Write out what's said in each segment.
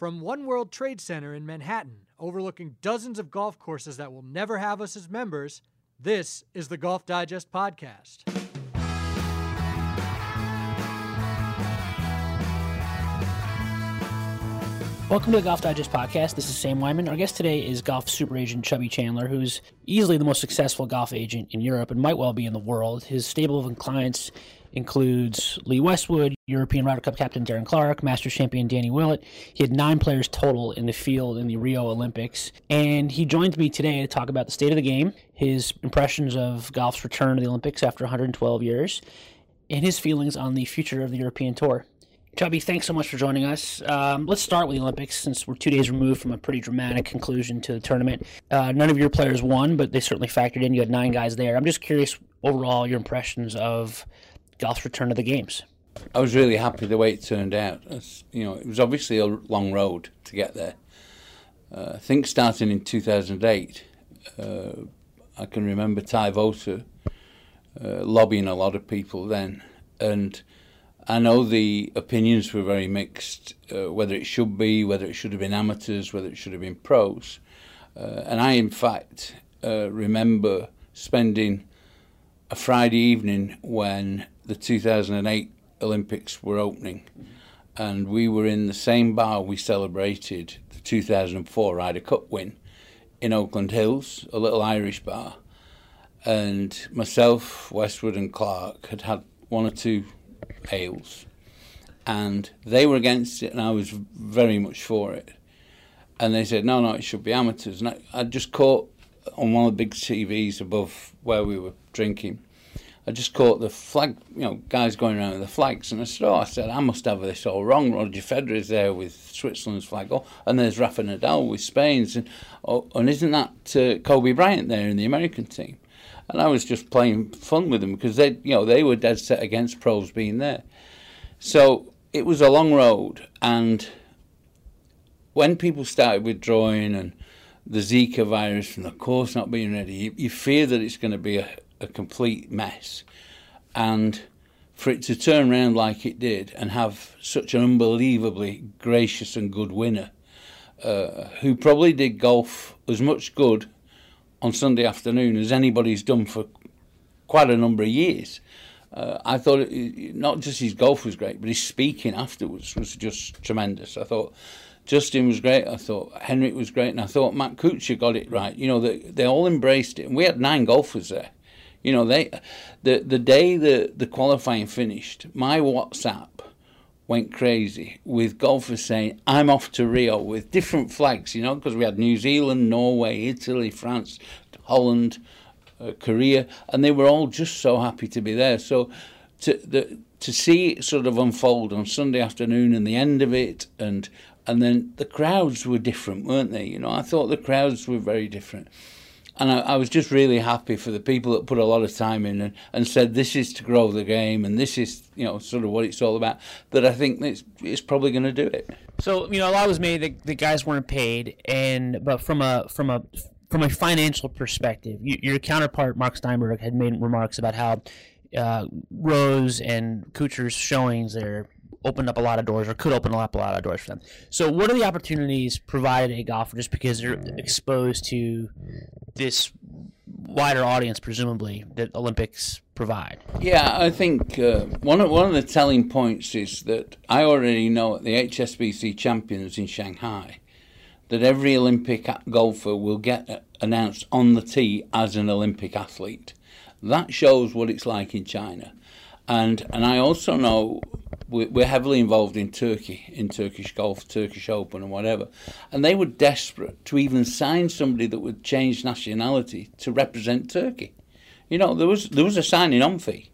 From One World Trade Center in Manhattan, overlooking dozens of golf courses that will never have us as members, this is the Golf Digest Podcast. Welcome to the Golf Digest podcast. This is Sam Weinman. Our guest today is golf super agent Chubby Chandler, who's easily the most successful golf agent in Europe and might well be in the world. His stable of clients includes Lee Westwood, European Ryder Cup captain Darren Clarke, Masters champion Danny Willett. He had nine players total in the field in the Rio Olympics. And he joins me today to talk about the state of the game, his impressions of golf's return to the Olympics after 112 years, and his feelings on the future of the European Tour. Chubby, thanks so much for joining us. Um, let's start with the Olympics since we're two days removed from a pretty dramatic conclusion to the tournament. Uh, none of your players won, but they certainly factored in. You had nine guys there. I'm just curious, overall, your impressions of golf's return to the games. I was really happy the way it turned out. It's, you know, it was obviously a long road to get there. Uh, I think starting in 2008, uh, I can remember Ty Votaw uh, lobbying a lot of people then, and I know the opinions were very mixed, uh, whether it should be, whether it should have been amateurs, whether it should have been pros. Uh, and I, in fact, uh, remember spending a Friday evening when the 2008 Olympics were opening, and we were in the same bar we celebrated the 2004 Ryder Cup win in Oakland Hills, a little Irish bar. And myself, Westwood, and Clarke had had one or two ales, and they were against it, and I was very much for it. And they said, no, no, it should be amateurs. And I, I just caught on one of the big TVs above where we were drinking. I just caught the flag, you know, guys going around with the flags, and I said, oh, I said, I must have this all wrong. Roger Federer is there with Switzerland's flag, oh, and there's Rafa Nadal with Spain's, and oh, and isn't that uh, Kobe Bryant there in the American team? And I was just playing fun with them because they, you know, they were dead set against pros being there. So it was a long road, and when people started withdrawing and the Zika virus and the course not being ready, you, you fear that it's going to be a, a complete mess. And for it to turn around like it did and have such an unbelievably gracious and good winner, uh, who probably did golf as much good on Sunday afternoon as anybody's done for quite a number of years. Uh, I thought it, not just his golf was great, but his speaking afterwards was just tremendous. I thought Justin was great. I thought Henrik was great, and I thought Matt Kuchar got it right. You know, they they all embraced it, and we had nine golfers there. You know, they the the day the the qualifying finished, my WhatsApp went crazy with golfers saying, "I'm off to Rio" with different flags. You know, because we had New Zealand, Norway, Italy, France, Holland, uh, Korea, and they were all just so happy to be there. So to the to see it sort of unfold on Sunday afternoon and the end of it, and and then the crowds were different, weren't they? You know, I thought the crowds were very different. And I, I, was just really happy for the people that put a lot of time in and, and said this is to grow the game and this is you know sort of what it's all about. That I think it's, it's probably going to do it. So you know, a lot was made that the guys weren't paid, and but from a from a from a financial perspective, you, your counterpart Mark Steinberg had made remarks about how uh, Rose and Kuchar's showings there opened up a lot of doors or could open up a lot of doors for them. So, what are the opportunities provided a golfer just because they're exposed to this wider audience, presumably that Olympics provide? Yeah, I think uh, one of one of the telling points is that I already know at the HSBC Champions in Shanghai that every Olympic golfer will get announced on the tee as an Olympic athlete. That shows what it's like in China. And and I also know we're heavily involved in Turkey, in Turkish golf, Turkish Open, and whatever. And they were desperate to even sign somebody that would change nationality to represent Turkey. You know, there was there was a signing on fee,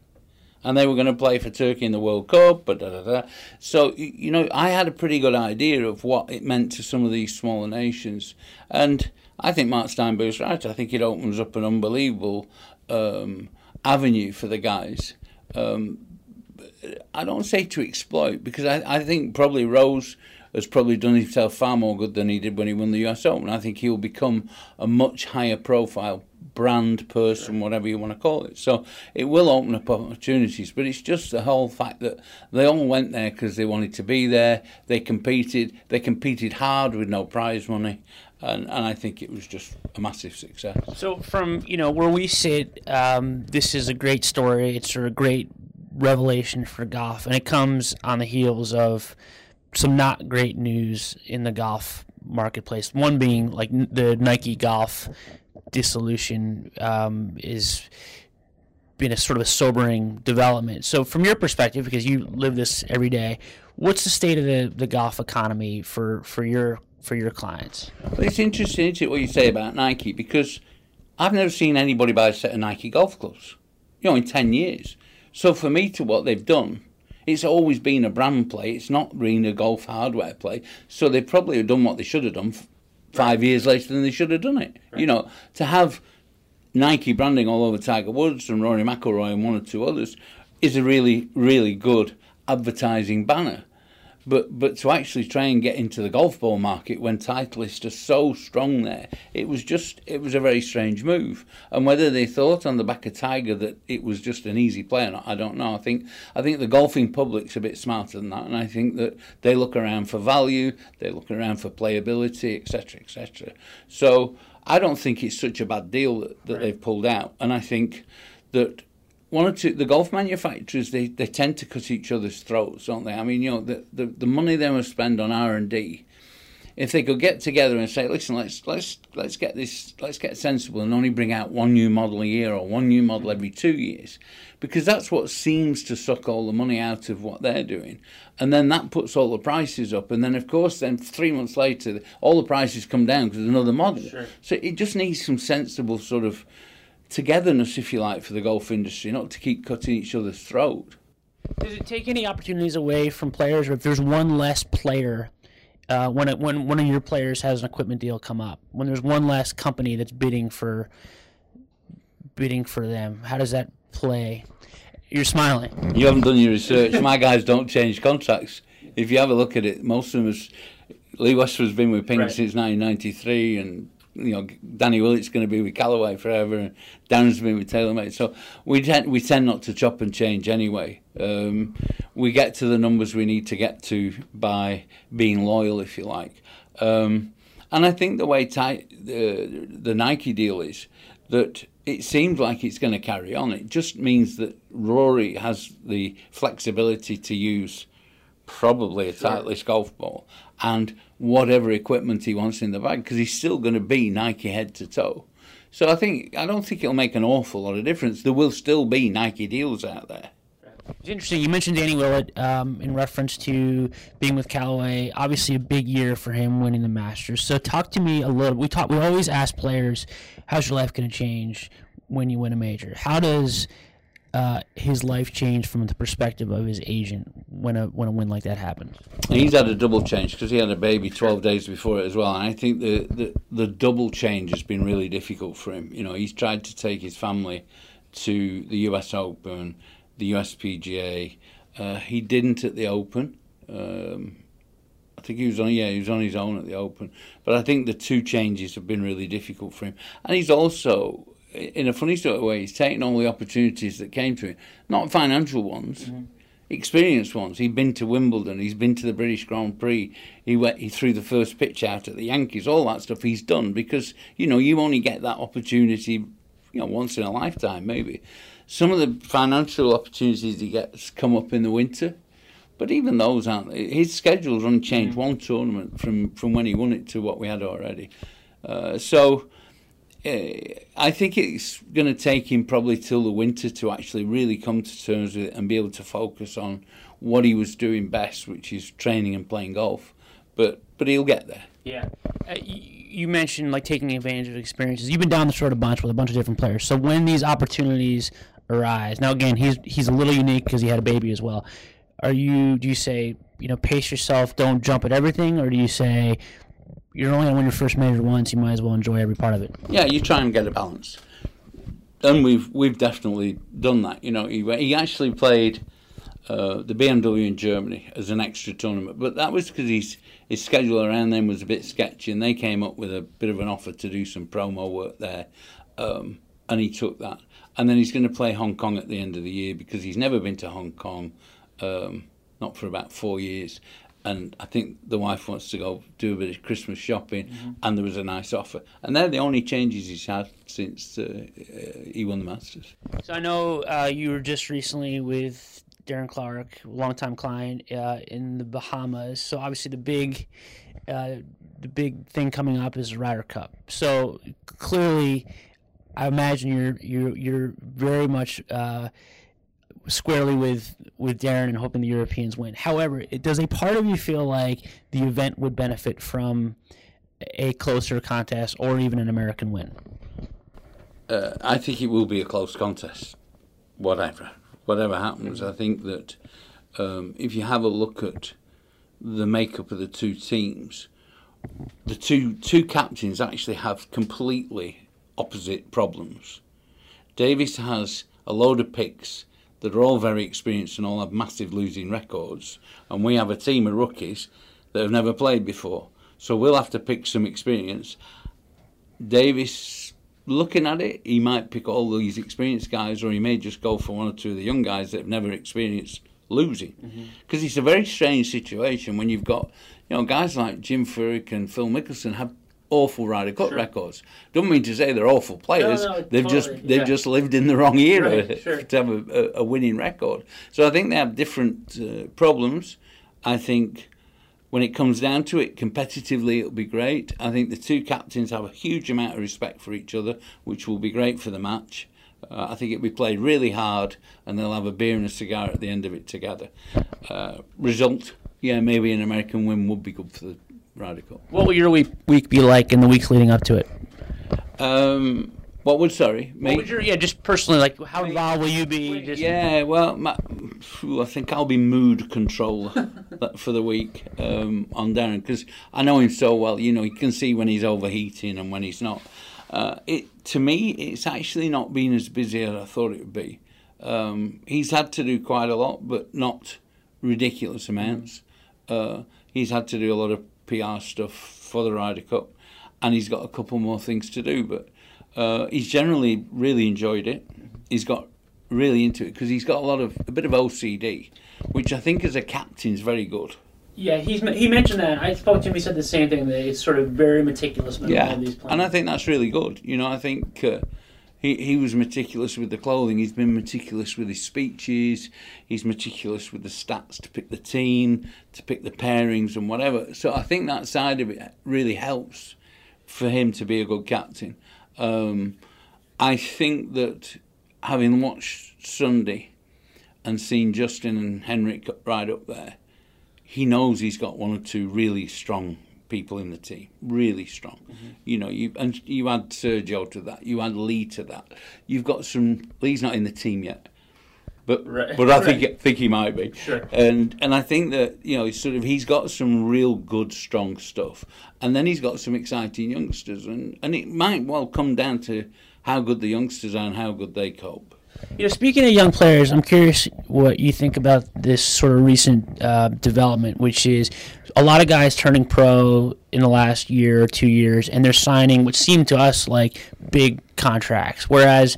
and they were going to play for Turkey in the World Cup. But da, da, da. so you know, I had a pretty good idea of what it meant to some of these smaller nations, and I think Mark Steinberg's right. I think it opens up an unbelievable um, avenue for the guys. Um, I don't say to exploit because I, I think probably Rose has probably done himself far more good than he did when he won the US Open. I think he'll become a much higher profile brand person, whatever you want to call it. So it will open up opportunities, but it's just the whole fact that they all went there because they wanted to be there. They competed. They competed hard with no prize money. And, and I think it was just a massive success. So, from you know where we sit, um, this is a great story. It's a great revelation for golf, and it comes on the heels of some not great news in the golf marketplace. One being like the Nike Golf dissolution um, is been a sort of a sobering development. So, from your perspective, because you live this every day, what's the state of the, the golf economy for, for your for your clients? Well, it's interesting, isn't it, what you say about Nike because I've never seen anybody buy a set of Nike golf clubs, you know, in ten years. So for me to what they've done, it's always been a brand play. It's not been a golf hardware play. So they probably have done what they should have done five years later than they should have done it. Right. You know, to have Nike branding all over Tiger Woods and Rory McIlroy and one or two others is a really, really good advertising banner. But but to actually try and get into the golf ball market when Titleist are so strong there, it was just it was a very strange move. And whether they thought on the back of Tiger that it was just an easy play or not, I don't know. I think I think the golfing public's a bit smarter than that, and I think that they look around for value, they look around for playability, etc., etc. So I don't think it's such a bad deal that, that right. they've pulled out, and I think that one or two the golf manufacturers they, they tend to cut each other's throats, don't they? I mean, you know, the the, the money they must spend on R and D. If they could get together and say, listen, let's let's let's get this, let's get sensible and only bring out one new model a year or one new model every two years, because that's what seems to suck all the money out of what they're doing, and then that puts all the prices up, and then of course, then three months later, all the prices come down because another model. Sure. So it just needs some sensible sort of togetherness, if you like, for the golf industry, not to keep cutting each other's throat. Does it take any opportunities away from players, or if there's one less player, uh, when it, when one of your players has an equipment deal come up, when there's one less company that's bidding for bidding for them, how does that play? You're smiling. You haven't done your research. My guys don't change contracts. If you have a look at it, most of them is Lee Westwood's been with Ping right. since 1993, and you know, Danny Willett's going to be with Callaway forever, and Darren's been with TaylorMade. So we tend we tend not to chop and change anyway. Um, we get to the numbers we need to get to by being loyal, if you like. Um, and I think the way the the Nike deal is that it seems like it's going to carry on. It just means that Rory has the flexibility to use probably a sure. Golf ball and whatever equipment he wants in the bag because he's still going to be Nike head to toe. So I think I don't think it'll make an awful lot of difference. There will still be Nike deals out there. It's interesting. You mentioned Danny Willett um, in reference to being with Callaway. Obviously, a big year for him winning the Masters. So, talk to me a little. We talk. We always ask players, "How's your life going to change when you win a major?" How does uh, his life change from the perspective of his agent when a when a win like that happens? He's had a double change because he had a baby 12 days before it as well. And I think the, the the double change has been really difficult for him. You know, he's tried to take his family to the U.S. Open, the USPGA. Uh, he didn't at the Open. Um, I think he was on yeah he was on his own at the Open, but I think the two changes have been really difficult for him, and he's also in a funny sort of way, he's taken all the opportunities that came to him, not financial ones, mm-hmm. Experienced ones. He'd been to Wimbledon, he's been to the British Grand Prix, he went, he threw the first pitch out at the Yankees, all that stuff he's done because you know you only get that opportunity, you know, once in a lifetime maybe. Some of the financial opportunities he gets come up in the winter. But even those aren't. His schedule's only changed mm-hmm. one tournament from, from when he won it to what we had already. Uh, so I think it's going to take him probably till the winter to actually really come to terms with it and be able to focus on what he was doing best, which is training and playing golf. But but he'll get there. Yeah. Uh, you mentioned like taking advantage of experiences. You've been down the road a bunch with a bunch of different players. So when these opportunities arise, now again, he's he's a little unique because he had a baby as well. Are you? Do you say you know pace yourself, don't jump at everything, or do you say you're only to win your first major once. You might as well enjoy every part of it. Yeah, you try and get a balance, and we've we've definitely done that. You know, he, he actually played uh, the BMW in Germany as an extra tournament. But that was because his his schedule around then was a bit sketchy, and they came up with a bit of an offer to do some promo work there, um, and he took that. And then he's going to play Hong Kong at the end of the year because he's never been to Hong Kong, um, not for about four years. And I think the wife wants to go do a bit of Christmas shopping, mm-hmm. and there was a nice offer. And they're the only changes he's had since uh, he won the Masters. So I know uh, you were just recently with Darren Clarke, longtime client uh, in the Bahamas. So obviously the big, uh, the big thing coming up is the Ryder Cup. So clearly, I imagine you're you're you're very much uh, squarely with with Darren and hoping the Europeans win. However, it, does a part of you feel like the event would benefit from a closer contest or even an American win? Uh, I think it will be a close contest, whatever whatever happens. I think that um, if you have a look at the makeup of the two teams, the two two captains actually have completely opposite problems. Davis has a load of picks that are all very experienced and all have massive losing records, and we have a team of rookies that have never played before. So we'll have to pick some experience. Davis looking at it, he might pick all these experienced guys, or he may just go for one or two of the young guys that have never experienced losing. Because mm-hmm. it's a very strange situation when you've got, you know, guys like Jim Furyk and Phil Mickelson have awful Ryder Cup sure. records. Don't mean to say they're awful players. No, no, they've totally, just they've yeah. just lived in the wrong era right, sure. to have a, a, winning record. So I think they have different uh, problems. I think when it comes down to it, competitively, it'll be great. I think the two captains have a huge amount of respect for each other, which will be great for the match. Uh, I think it'll be played really hard, and they'll have a beer and a cigar at the end of it together. Uh, result, yeah, maybe an American win would be good for the Ryder Cup. What will your week, week be like in the weeks leading up to it? Um, what would sorry? Me? What would your, yeah, just personally, like how involved will you be? Just... Yeah, well, my, I think I'll be mood control for the week um, on Darren because I know him so well. You know, you can see when he's overheating and when he's not. Uh, it to me, it's actually not been as busy as I thought it would be. Um, he's had to do quite a lot, but not ridiculous amounts. Uh, he's had to do a lot of PR stuff for the Ryder Cup, and he's got a couple more things to do, but uh, he's generally really enjoyed it. He's got really into it because he's got a lot of a bit of OCD, which I think as a captain is very good. Yeah, he's he mentioned that. I spoke to him. He said the same thing. That it's sort of very meticulous. yeah, and I think that's really good. You know, I think uh, he he was meticulous with the clothing. He's been meticulous with his speeches. He's meticulous with the stats to pick the team, to pick the pairings and whatever. So I think that side of it really helps for him to be a good captain. Um, I think that having watched Sunday and seen Justin and Henrik right up there, he knows he's got one or two really strong people in the team, really strong. Mm-hmm. You know, you and you add Sergio to that, you add Lee to that. You've got some. Lee's not in the team yet, but right. but I think right. think he might be. Sure. And and I think that you know sort of he's got some real good strong stuff, and then he's got some exciting youngsters, and and it might well come down to how good the youngsters are and how good they cope. You know, speaking of young players, I'm curious what you think about this sort of recent uh, development, which is a lot of guys turning pro in the last year or two years, and they're signing what seemed to us like big contracts. Whereas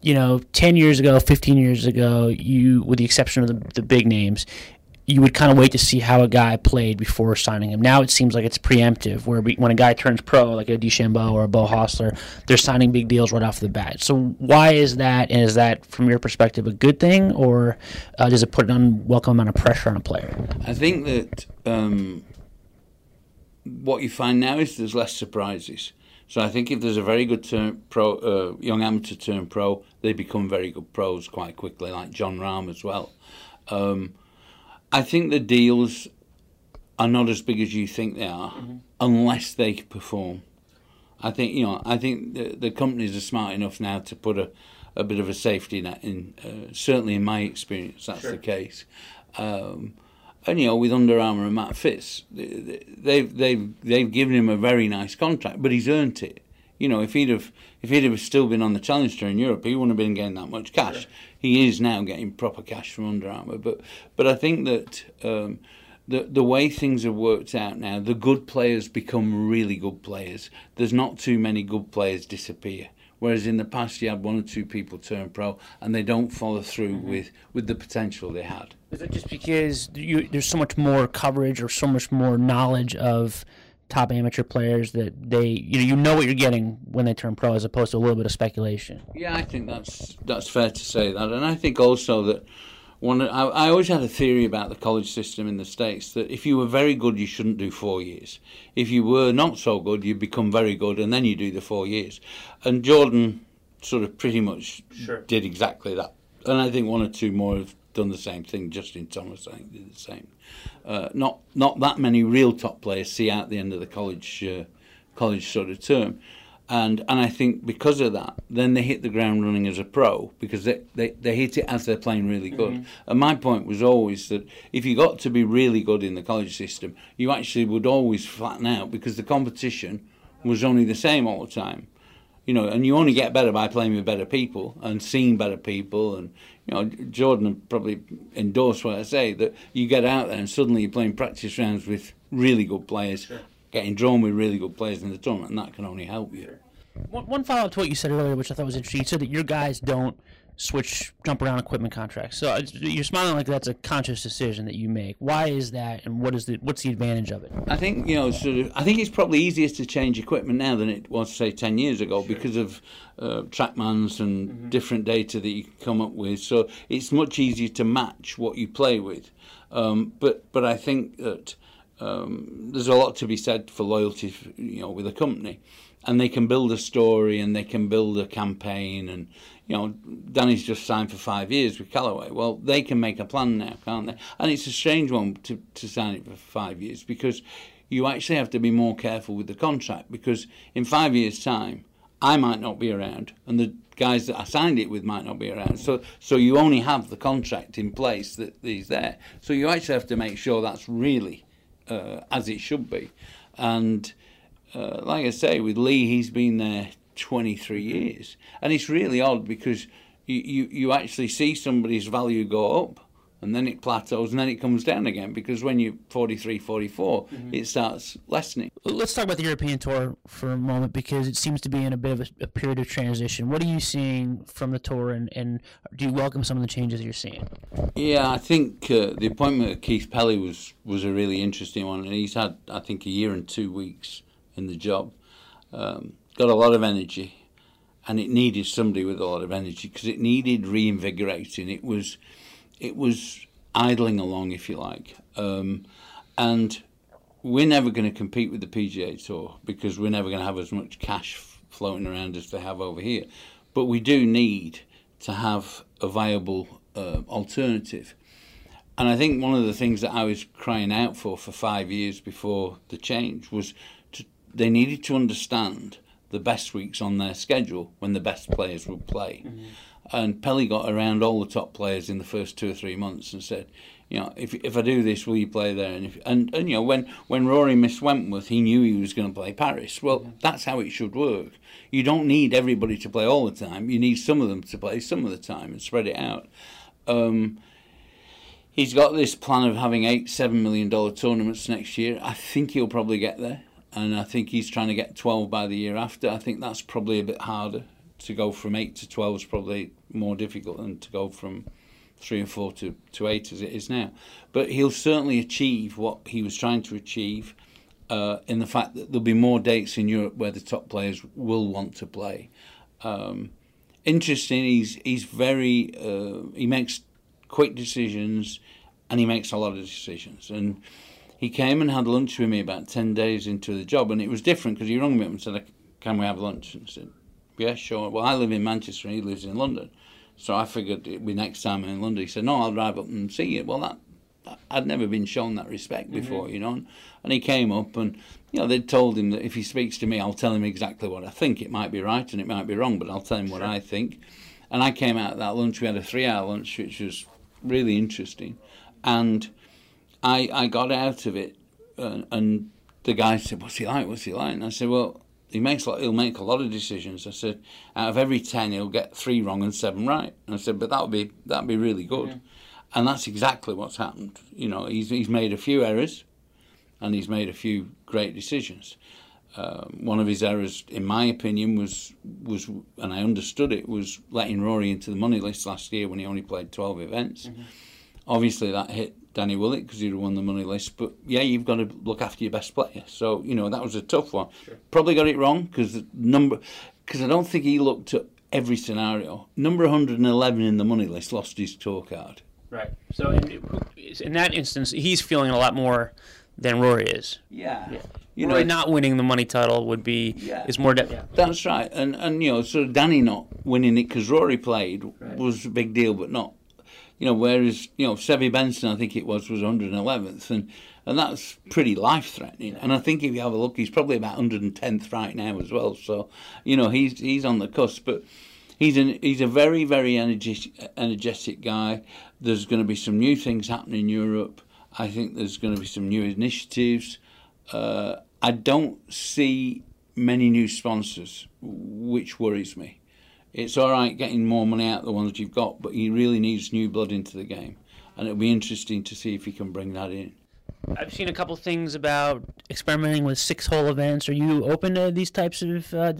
you know, 10 years ago, 15 years ago, you, with the exception of the, the big names, you would kind of wait to see how a guy played before signing him. Now it seems like it's preemptive, where we, when a guy turns pro, like a DeChambeau or a Beau Hossler, they're signing big deals right off the bat. So why is that? And is that, from your perspective, a good thing, or uh, does it put an unwelcome amount of pressure on a player? I think that um, what you find now is there's less surprises. So I think if there's a very good pro, uh, young amateur turn pro, they become very good pros quite quickly, like Jon Rahm as well. Um, I think the deals are not as big as you think they are, mm-hmm. unless they perform. I think you know. I think the, the companies are smart enough now to put a, a bit of a safety net in. Uh, certainly, in my experience, that's sure. the case. Um, and you know, with Under Armour and Matt Fitz, they've they've they've given him a very nice contract, but he's earned it. You know, if he'd have if he'd have still been on the Challenge Tour in Europe, he wouldn't have been getting that much cash. Sure. He is now getting proper cash from Under Armour, but but I think that um, the the way things have worked out now, the good players become really good players. There's not too many good players disappear. Whereas in the past, you had one or two people turn pro, and they don't follow through mm-hmm. with, with the potential they had. Is it just because you, there's so much more coverage or so much more knowledge of top amateur players that they you know you know what you're getting when they turn pro as opposed to a little bit of speculation. Yeah, I think that's that's fair to say that, and I think also that one I, I always had a theory about the college system in the states that if you were very good, you shouldn't do four years. If you were not so good, you become very good, and then you do the four years. And Jordan sort of pretty much sure. did exactly that, and I think one or two more have done the same thing. Justin Thomas, I think, did the same uh, not not that many real top players see out the end of the college uh, college sort of term. And and I think because of that, then they hit the ground running as a pro because they, they, they hit it as they're playing really good. Mm-hmm. And my point was always that if you got to be really good in the college system, you actually would always flatten out because the competition was only the same all the time. You know, and you only get better by playing with better people and seeing better people and you know, Jordan probably endorsed what I say that you get out there and suddenly you're playing practice rounds with really good players, sure. getting drawn with really good players in the tournament, and that can only help you. One, one follow up to what you said earlier, which I thought was interesting. You said that your guys don't switch jump around equipment contracts. So uh, you're smiling like that's a conscious decision that you make. Why is that, and what is the what's the advantage of it? I think you know, sort of. I think it's probably easier to change equipment now than it was say ten years ago sure. because of uh, TrackMans and mm-hmm. different data that you can come up with. So it's much easier to match what you play with. Um, but but I think that um, there's a lot to be said for loyalty, you know, with a company and they can build a story and they can build a campaign. And you know Danny's just signed for five years with Callaway. Well they can make a plan now can't they? And it's a strange one to, to sign it for five years because you actually have to be more careful with the contract because in five years time I might not be around and the guys that I signed it with might not be around. So so you only have the contract in place that is there. So you actually have to make sure that's really uh, as it should be. And uh, like I say, with Lee, he's been there 23 years. And it's really odd because you, you, you actually see somebody's value go up and then it plateaus and then it comes down again because when you're 43, 44, mm-hmm. it starts lessening. Let's talk about the European Tour for a moment because it seems to be in a bit of a, a period of transition. What are you seeing from the Tour and, and do you welcome some of the changes you're seeing? Yeah, I think uh, the appointment of Keith Pelley was, was a really interesting one and he's had, I think, a year and two weeks in the job. Um, got a lot of energy, and it needed somebody with a lot of energy because it needed reinvigorating. It was, it was idling along, if you like, um, and we're never going to compete with the PGA Tour because we're never going to have as much cash floating around as they have over here. But we do need to have a viable uh, alternative. And I think one of the things that I was crying out for for five years before the change was they needed to understand the best weeks on their schedule when the best players would play. Mm-hmm. And Pelley got around all the top players in the first two or three months and said, you know, if if I do this, will you play there? And if, and, and you know, when when Rory missed Wentworth, he knew he was going to play Paris. Well, mm-hmm. that's how it should work. You don't need everybody to play all the time. You need some of them to play some of the time and spread it out. Um, he's got this plan of having eight, seven million dollar tournaments next year. I think he'll probably get there and I think he's trying to get 12 by the year after. I think that's probably a bit harder. To go from 8 to 12 is probably more difficult than to go from 3 and 4 to, to 8 as it is now. But he'll certainly achieve what he was trying to achieve uh, in the fact that there'll be more dates in Europe where the top players will want to play. Um, interesting, he's, he's very, uh, he makes quick decisions and he makes a lot of decisions. And he came and had lunch with me about 10 days into the job, and it was different because he rang me up and said, Can we have lunch? And I said, Yeah, sure. Well, I live in Manchester and he lives in London. So I figured it'd be next time in London. He said, No, I'll drive up and see you. Well, that, I'd never been shown that respect mm-hmm. before, mm-hmm. you know. And he came up and, you know, they'd told him that if he speaks to me, I'll tell him exactly what I think. It might be right and it might be wrong, but I'll tell him sure. what I think. And I came out of that lunch. We had a three hour lunch, which was really interesting. And I, I got out of it, uh, and the guy said, "What's he like? What's he like?" And I said, "Well, He makes he'll make a lot of decisions. I said, out of every ten, he'll get three wrong and seven right. And I said, but that would be that'd be really good. Mm-hmm. And that's exactly what's happened. You know, he's he's made a few errors, and he's made a few great decisions. Uh, one of his errors, in my opinion, was was and I understood it was letting Rory into the money list last year when he only played twelve events. Mm-hmm. Obviously, that hit Danny Willett because he'd won the money list. But yeah, you've got to look after your best player. So you know that was a tough one. Sure. Probably got it wrong because number because I don't think he looked at every scenario. Number 111 in the money list lost his tour card. Right. So in, in that instance, he's feeling a lot more than Rory is. Yeah. yeah. You Rory know, not winning the money title would be yeah. is more. De- yeah. That's right, and and you know, so Danny not winning it because Rory played right. was a big deal, but not you know, whereas you know Seve Benson, I think it was, was 111th, and and that's pretty life threatening. And I think if you have a look, he's probably about 110th right now as well. So you know he's he's on the cusp, but. He's an, he's a very very energetic energetic guy. There's going to be some new things happening in Europe. I think there's going to be some new initiatives. Uh, I don't see many new sponsors, which worries me it's all right getting more money out of the ones you've got, but he really needs new blood into the game, and it'll be interesting to see if he can bring that in. I've seen a couple things about experimenting with six-hole events. Are you open to these types of uh,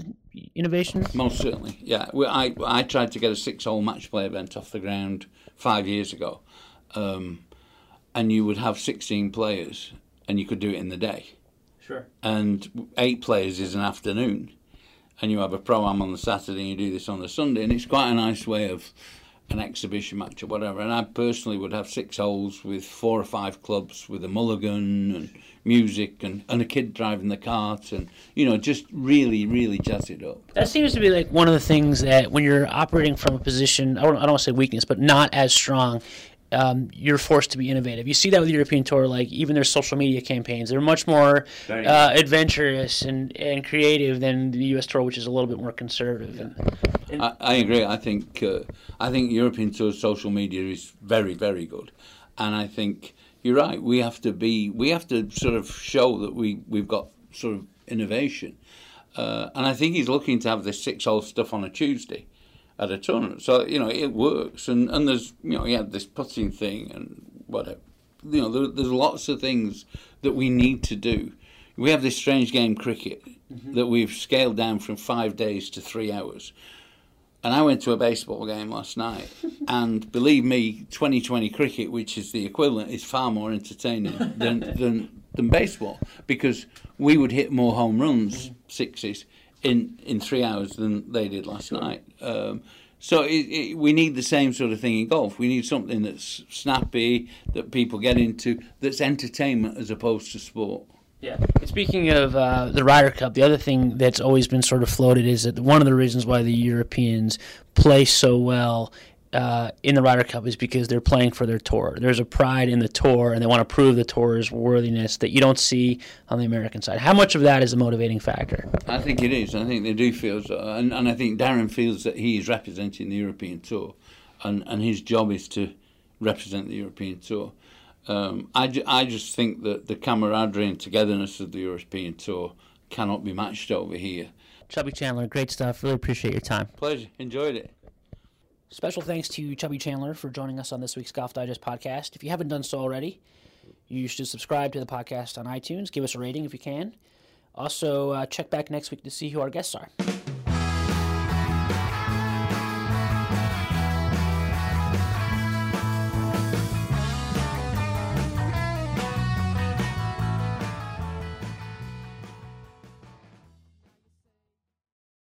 innovations? Most certainly, yeah. Well, I I tried to get a six-hole match play event off the ground five years ago, um, and you would have 16 players, and you could do it in the day. Sure. And eight players is an afternoon and you have a pro am on the Saturday and you do this on the Sunday, and it's quite a nice way of an exhibition match or whatever. And I personally would have six holes with four or five clubs with a mulligan and music and, and a kid driving the cart and, you know, just really, really jazz it up. That seems to be like one of the things that when you're operating from a position, I don't, I don't want to say weakness, but not as strong, um, you're forced to be innovative. You see that with the European Tour, like even their social media campaigns, they're much more uh, adventurous and, and creative than the U.S. Tour, which is a little bit more conservative. And, and I, I, agree. I think uh, I think European Tour social media is very very good, and I think you're right. We have to be we have to sort of show that we we've got sort of innovation, uh, and I think he's looking to have this six hole stuff on a Tuesday at a tournament. So you know it works, and and there's you know he had this putting thing and whatever. You know there, there's lots of things that we need to do. We have this strange game cricket mm-hmm. that we've scaled down from five days to three hours. And I went to a baseball game last night, and believe me, Twenty20 cricket, which is the equivalent, is far more entertaining than than, than baseball because we would hit more home runs, mm-hmm. sixes, in in three hours than they did last night. Um, so it, it, we need the same sort of thing in golf. We need something that's snappy that people get into, that's entertainment as opposed to sport. Yeah. Speaking of uh, the Ryder Cup, the other thing that's always been sort of floated is that one of the reasons why the Europeans play so well uh, in the Ryder Cup is because they're playing for their tour. There's a pride in the tour, and they want to prove the tour's worthiness that you don't see on the American side. How much of that is a motivating factor? I think it is. I think they do feel so, and, and I think Darren feels that he is representing the European tour, and, and his job is to represent the European tour. Um, I, ju- I just think that the camaraderie and togetherness of the European tour cannot be matched over here. Chubby Chandler, great stuff. Really appreciate your time. Pleasure. Enjoyed it. Special thanks to Chubby Chandler for joining us on this week's Golf Digest podcast. If you haven't done so already, you should subscribe to the podcast on iTunes. Give us a rating if you can. Also, uh, check back next week to see who our guests are.